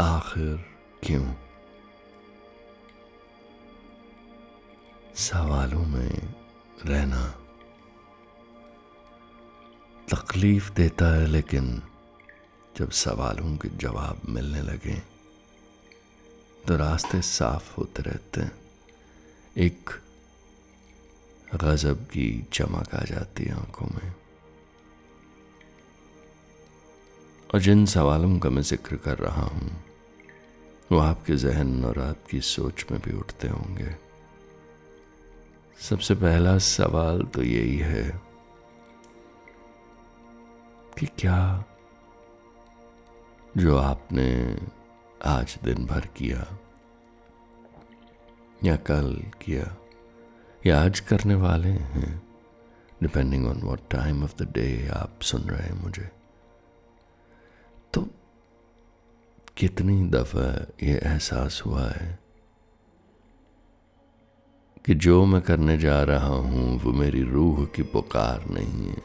आखिर क्यों? सवालों में रहना। तकलीफ़ देता है, लेकिन जब सवालों के जवाब मिलने लगे तो रास्ते साफ़ होते रहते हैं। एक गजब की चमक आ जाती है आँखों में। और जिन सवालों का मैं ज़िक्र कर रहा हूँ वो आपके जहन और आपकी सोच में भी उठते होंगे। सबसे पहला सवाल तो यही है कि क्या जो आपने आज दिन भर किया या कल किया, या आज करने वाले हैं depending on what time of the day आप सुन रहे हैं मुझे तो कितनी दफ़ा ये एहसास हुआ है कि जो मैं करने जा रहा हूँ, वो मेरी रूह की पुकार नहीं है।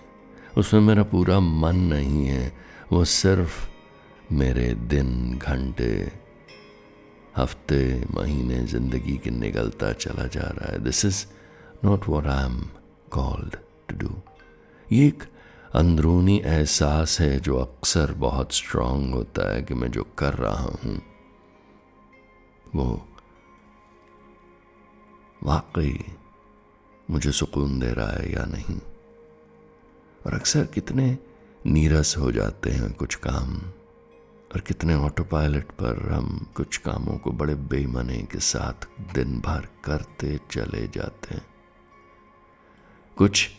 उसमें मेरा पूरा मन नहीं है। वो सिर्फ़ मेरे दिन, घंटे, हफ़्ते, महीने, ज़िंदगी के निकलता चला जा रहा है। This is not what I am called to do ये एक अंदरूनी एहसास है जो अक्सर बहुत स्ट्रांग होता है कि मैं जो कर रहा हूँ, वो वाकई मुझे सुकून दे रहा है या नहीं? और अक्सर कितने नीरस हो जाते हैं कुछ काम, और कितने ऑटो पायलट पर हम कुछ कामों को बड़े बेमने के साथ दिन भर करते चले जाते हैं। कुछ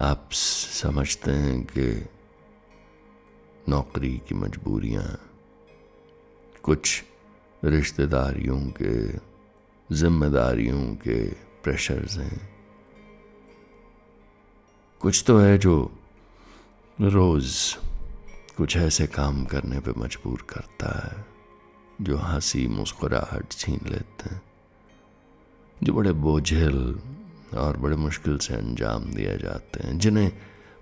आप समझते हैं कि नौकरी की मजबूरियाँ कुछ रिश्तेदारियों के, जिम्मेदारियों के प्रेशर्स हैं। कुछ तो है जो रोज कुछ ऐसे काम करने पे मजबूर करता है, जो हँसी मुस्कुराहट छीन लेते हैं, जो बड़े बोझिल और बड़े मुश्किल से अंजाम दिए जाते हैं। जिन्हें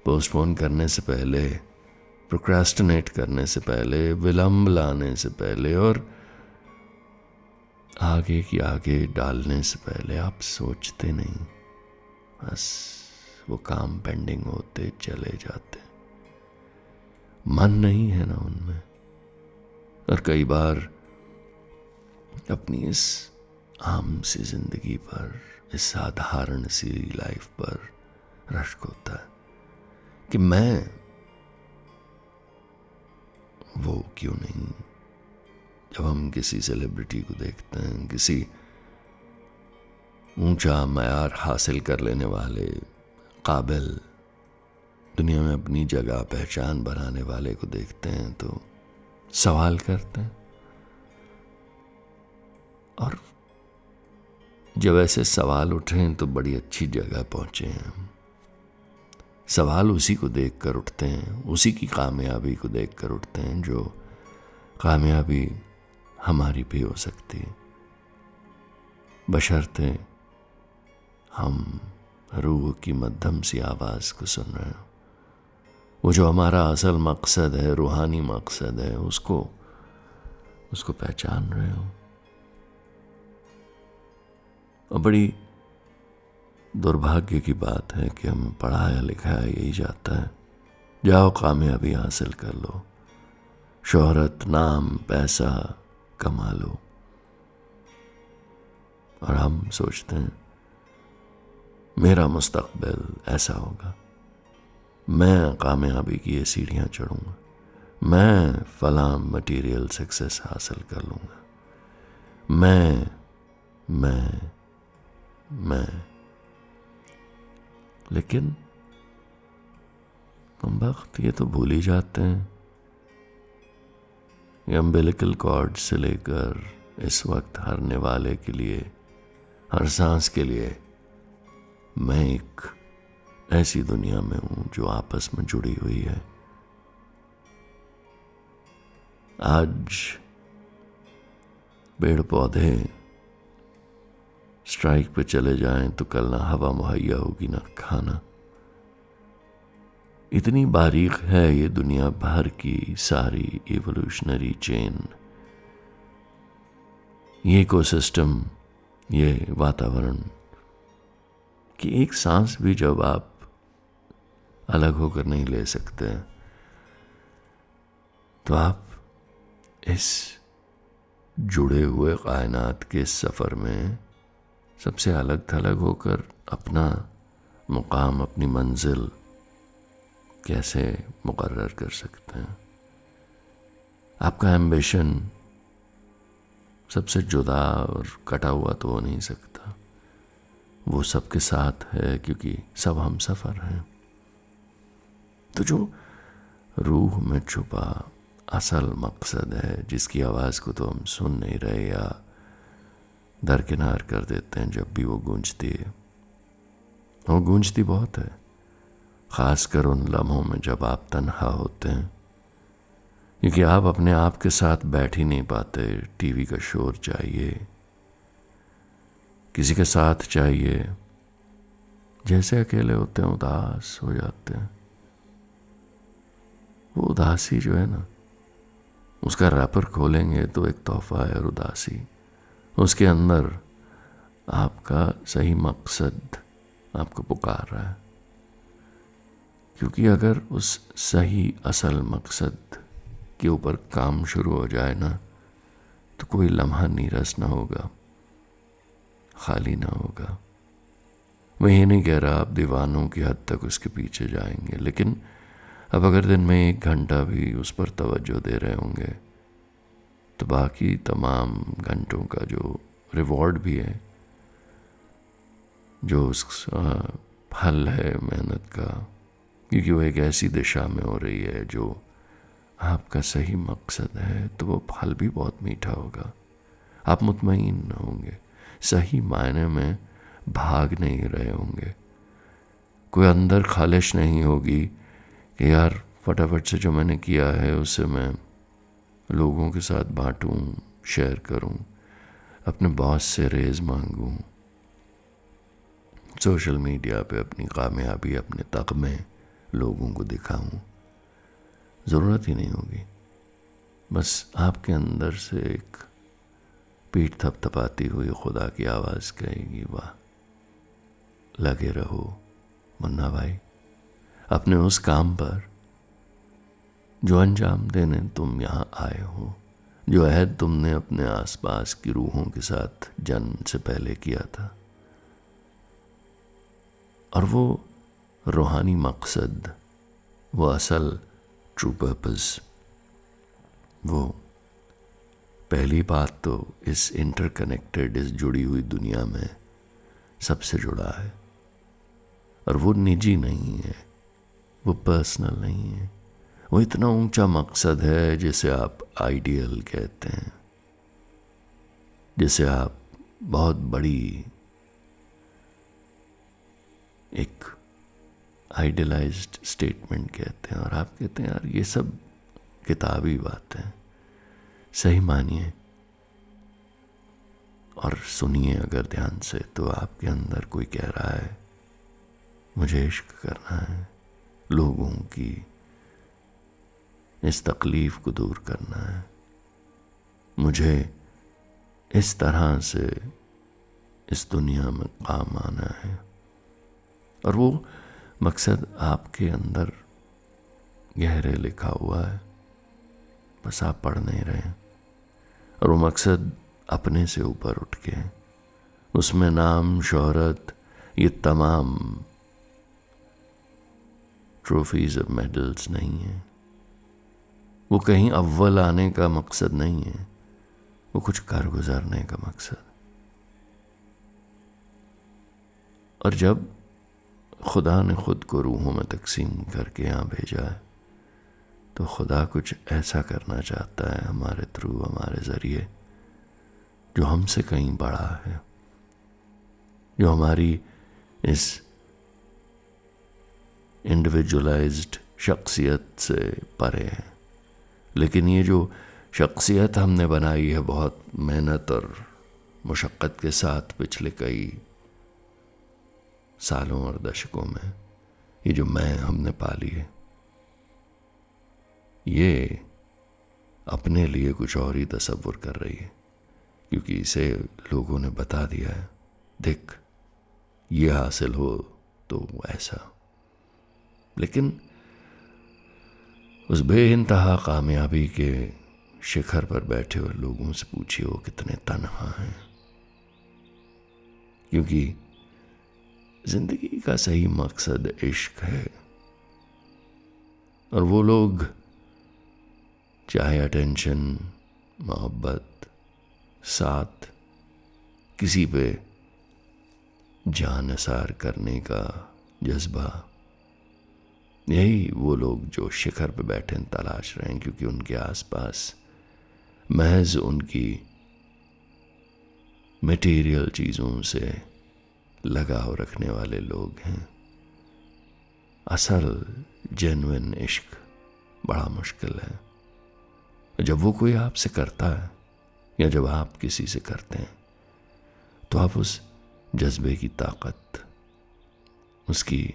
पोस्टपोन करने से पहले प्रोक्रेस्टिनेट करने से पहले, विलंब लाने से पहले और आगे की आगे डालने से पहले आप सोचते नहीं। बस वो काम पेंडिंग होते चले जाते मन नहीं है ना उनमें। और कई बार अपनी इस आम सी ज़िंदगी पर इस साधारण सी लाइफ पर रश्क होता है कि मैं वो क्यों नहीं? जब हम किसी सेलिब्रिटी को देखते हैं, किसी ऊँचा मैार हासिल कर लेने वाले, काबिल दुनिया में अपनी जगह, पहचान बनाने वाले को देखते हैं तो सवाल करते हैं। और जब ऐसे सवाल उठे तो बड़ी अच्छी जगह पहुँचे हैं। सवाल उसी को देख कर उठते हैं, उसी की कामयाबी को देख कर उठते हैं जो कामयाबी हमारी भी हो सकती है। बशर्ते हम रूह की मध्यम सी आवाज़ को सुन रहे हो। वो जो हमारा असल मकसद है, रूहानी मकसद है, उसको उसको पहचान रहे हो। और बड़ी दुर्भाग्य की बात है कि हम पढ़ाया लिखाया यही जाता है। जाओ कामयाबी हासिल कर लो। शोहरत, नाम, पैसा कमा लो। और हम सोचते हैं, मेरा मुस्तकबिल ऐसा होगा। मैं कामयाबी की ये सीढ़ियाँ चढ़ूँगा। मैं फला मटेरियल सक्सेस हासिल कर लूँगा। मैं मैं मैं। लेकिन हम वक्त ये तो भूल ही जाते हैं। ये अम्बेलिकल कॉर्ड से लेकर इस वक्त हरने वाले के लिए, हर सांस के लिए, मैं एक ऐसी दुनिया में हूँ जो आपस में जुड़ी हुई है। आज पेड़ पौधे स्ट्राइक पे चले जाएँ तो कल ना हवा मुहैया होगी, ना खाना। इतनी बारीक है ये दुनिया भर की सारी इवोल्यूशनरी चेन ये इकोसिस्टम ये वातावरण कि एक सांस भी जब आप अलग होकर नहीं ले सकते तो आप इस जुड़े हुए कायनात के सफ़र में सबसे अलग थलग होकर अपना मुकाम, अपनी मंजिल कैसे मुकर्र कर सकते हैं? आपका एम्बिशन सबसे जुदा और कटा हुआ तो हो नहीं सकता। वो सबके साथ है क्योंकि सब हम सफ़र हैं। तो जो रूह में छुपा असल मकसद है, जिसकी आवाज़ को तो हम सुन नहीं रहे या दरकिनार कर देते हैं जब भी वो गूंजती है। वो गूंजती बहुत है, ख़ासकर उन लम्हों में जब आप तनहा होते हैं। क्योंकि आप अपने आप के साथ बैठ ही नहीं पाते, टीवी का शोर चाहिए, किसी के साथ चाहिए। जैसे अकेले होते हैं, उदास हो जाते हैं। वो उदासी जो है ना, उसका रैपर खोलेंगे तो एक तोहफा है और उदासी। उसके अंदर आपका सही मकसद आपको पुकार रहा है। क्योंकि अगर उस सही असल मकसद के ऊपर काम शुरू हो जाए ना तो कोई लम्हा नीरस ना होगा, खाली ना होगा। मैं ये नहीं कह रहा आप दीवानों की हद तक उसके पीछे जाएँगे, लेकिन अब अगर दिन में एक घंटा भी उस पर तवज्जो दे रहे होंगे तो बाकी तमाम घंटों का जो रिवॉर्ड भी है, जो उस फल है मेहनत का, क्योंकि वो एक ऐसी दिशा में हो रही है जो आपका सही मकसद है तो वो फल भी बहुत मीठा होगा। आप मुतमिन होंगे। सही मायने में भाग नहीं रहे होंगे। कोई अंदर खालिश नहीं होगी कि यार फटाफट से जो मैंने किया है, उसे मैं लोगों के साथ बांटूं, शेयर करूँ, अपने बॉस से रेज मांगूं। सोशल मीडिया पे अपनी कामयाबी, अपने तक में लोगों को दिखाऊँ। ज़रूरत ही नहीं होगी। बस आपके अंदर से एक पीठ थपथपाती हुई खुदा की आवाज़ कहेगी, वाह, लगे रहो, मुन्ना भाई। अपने उस काम पर जो अंजाम देने तुम यहाँ आए हो, जो अहद तुमने अपने आसपास की रूहों के साथ जन्म से पहले किया था। और वो रूहानी मकसद, वो असल ट्रू पर्पस वो पहली बात तो इस इंटरकनेक्टेड इस जुड़ी हुई दुनिया में सबसे जुड़ा है। और वो निजी नहीं है, वो पर्सनल नहीं है। वो इतना ऊँचा मकसद है जिसे आप आइडियल कहते हैं, जिसे आप बहुत बड़ी एक आइडियलाइज्ड स्टेटमेंट कहते हैं और आप कहते हैं, यार, ये सब किताबी बातें सही मानिए और सुनिए अगर ध्यान से तो आपके अंदर कोई कह रहा है, मुझे इश्क करना है, लोगों की इस तकलीफ़ को दूर करना है। मुझे इस तरह से इस दुनिया में काम आना है। और वो मकसद आपके अंदर गहरे लिखा हुआ है। बस आप पढ़ नहीं रहे और वो मकसद अपने से ऊपर उठ के उसमें नाम, शोहरत, ये तमाम ट्रॉफीज और मेडल्स नहीं है। वो कहीं अव्वल आने का मकसद नहीं है। वो कुछ कर गुजारने का मकसद। और जब खुदा ने खुद को रूहों में तकसीम करके यहाँ भेजा है तो खुदा कुछ ऐसा करना चाहता है हमारे थ्रू, हमारे ज़रिए, जो हमसे कहीं बड़ा है, जो हमारी इस इंडिविजुअलाइज्ड शख्सियत से परे है। लेकिन ये जो शख्सियत हमने बनाई है बहुत मेहनत और मुशक्क़त के साथ पिछले कई सालों और दशकों में ये जो मैं हमने पाली है, ये अपने लिए कुछ और ही तस्वुर कर रही है, क्योंकि इसे लोगों ने बता दिया है, देख, ये हासिल हो तो ऐसा। लेकिन उस बेइंतहा कामयाबी के शिखर पर बैठे हुए लोगों से पूछिए, वो कितने तनहा हैं। क्योंकि ज़िंदगी का सही मकसद इश्क है। और वो लोग, चाहे अटेंशन, मोहब्बत, साथ, किसी पे जान असार करने का जज्बा यही वो लोग जो शिखर पर बैठे तलाश रहे हैं, क्योंकि उनके आसपास महज उनकी मटेरियल चीज़ों से लगाव रखने वाले लोग हैं। असल जेनुइन इश्क बड़ा मुश्किल है। जब वो कोई आपसे करता है, या जब आप किसी से करते हैं तो आप उस जज्बे की ताकत, उसकी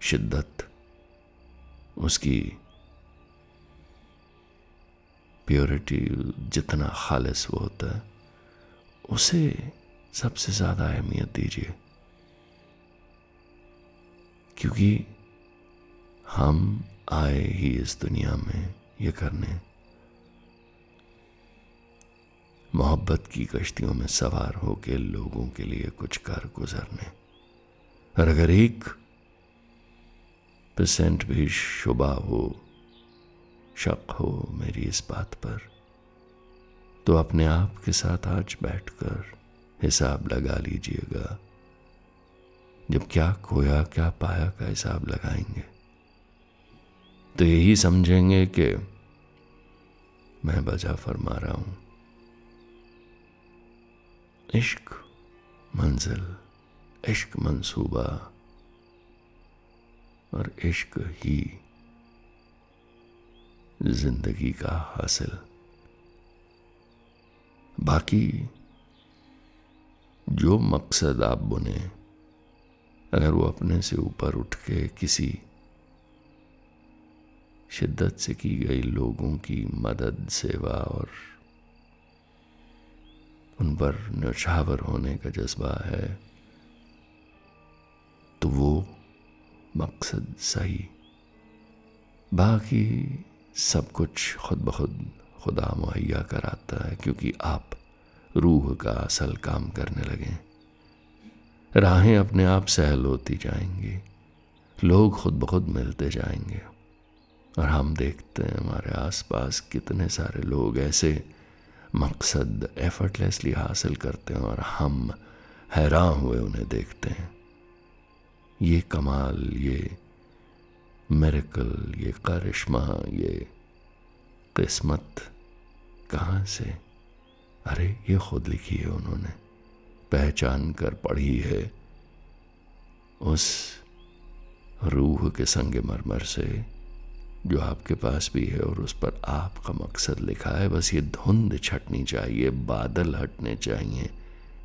शिद्दत उसकी प्योरिटी जितना खालिस वो होता है, उसे सबसे ज़्यादा अहमियत दीजिए। क्योंकि हम आए ही इस दुनिया में ये करने। मोहब्बत की कश्तियों में सवार होकर लोगों के लिए कुछ कर गुजरने। और अगर एक परसेंट भी शुबा हो, शक हो मेरी इस बात पर तो अपने आप के साथ आज बैठकर हिसाब लगा लीजिएगा। जब क्या खोया, क्या पाया का हिसाब लगाएँगे? तो यही समझेंगे कि मैं बजा फरमा रहा हूँ। इश्क मंजिल, इश्क मंसूबा और इश्क ही ज़िंदगी का हासिल। बाकी जो मकसद आप बुने, अगर वो अपने से ऊपर उठ के किसी शिद्दत से की गई लोगों की मदद, सेवा और उन पर नौछावर होने का जज्बा है तो वो मकसद सही। बाकी सब कुछ खुद ब खुद खुदा मुहैया कराता है, क्योंकि आप रूह का असल काम करने लगे राहें अपने आप सहल होती जाएँगी। लोग खुद ब खुद मिलते जाएँगे। और हम देखते हैं हमारे आसपास कितने सारे लोग ऐसे मकसद एफर्टलेसली हासिल करते हैं और हम हैरान हुए उन्हें देखते हैं। ये कमाल, ये मेरेकल, ये करिश्मा, ये किस्मत कहाँ से? अरे, ये खुद लिखी है उन्होंने। पहचान कर पढ़ी है। उस रूह के संग मरमर से जो आपके पास भी है और उस पर आपका मकसद लिखा है, बस ये धुंध छटनी चाहिए, बादल हटने चाहिए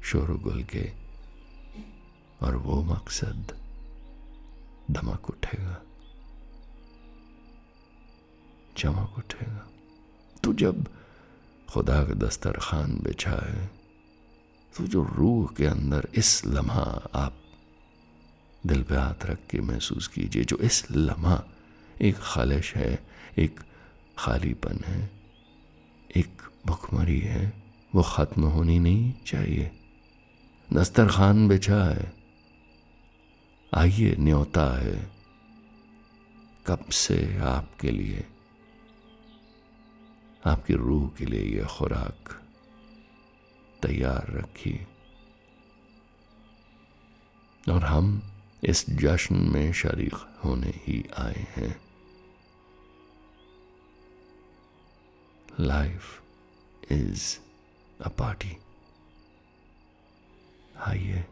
शोरगुल के। और वो मकसद धमक उठेगा। चमक उठेगा। तो जब खुदा का दस्तरखान है तो जो रूह के अंदर इस लम्हा आप दिल पे हाथ रख के महसूस कीजिए, जो इस लम्हा एक खालिश है, एक खालीपन है, एक भुखमरी है, वो ख़त्म होनी नहीं चाहिए। दस्तरखान बिछा है। आइए न्योता है, कब से आपके लिए, आपकी रूह के लिए यह खुराक तैयार रखी। और हम इस जश्न में शरीक होने ही आए हैं। लाइफ इज़ अ पार्टी आइए।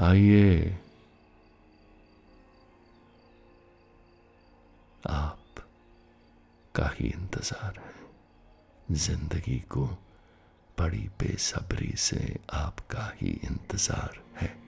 आइए। आप का ही इंतज़ार है। ज़िंदगी को बड़ी बेसब्री से आपका ही इंतज़ार है।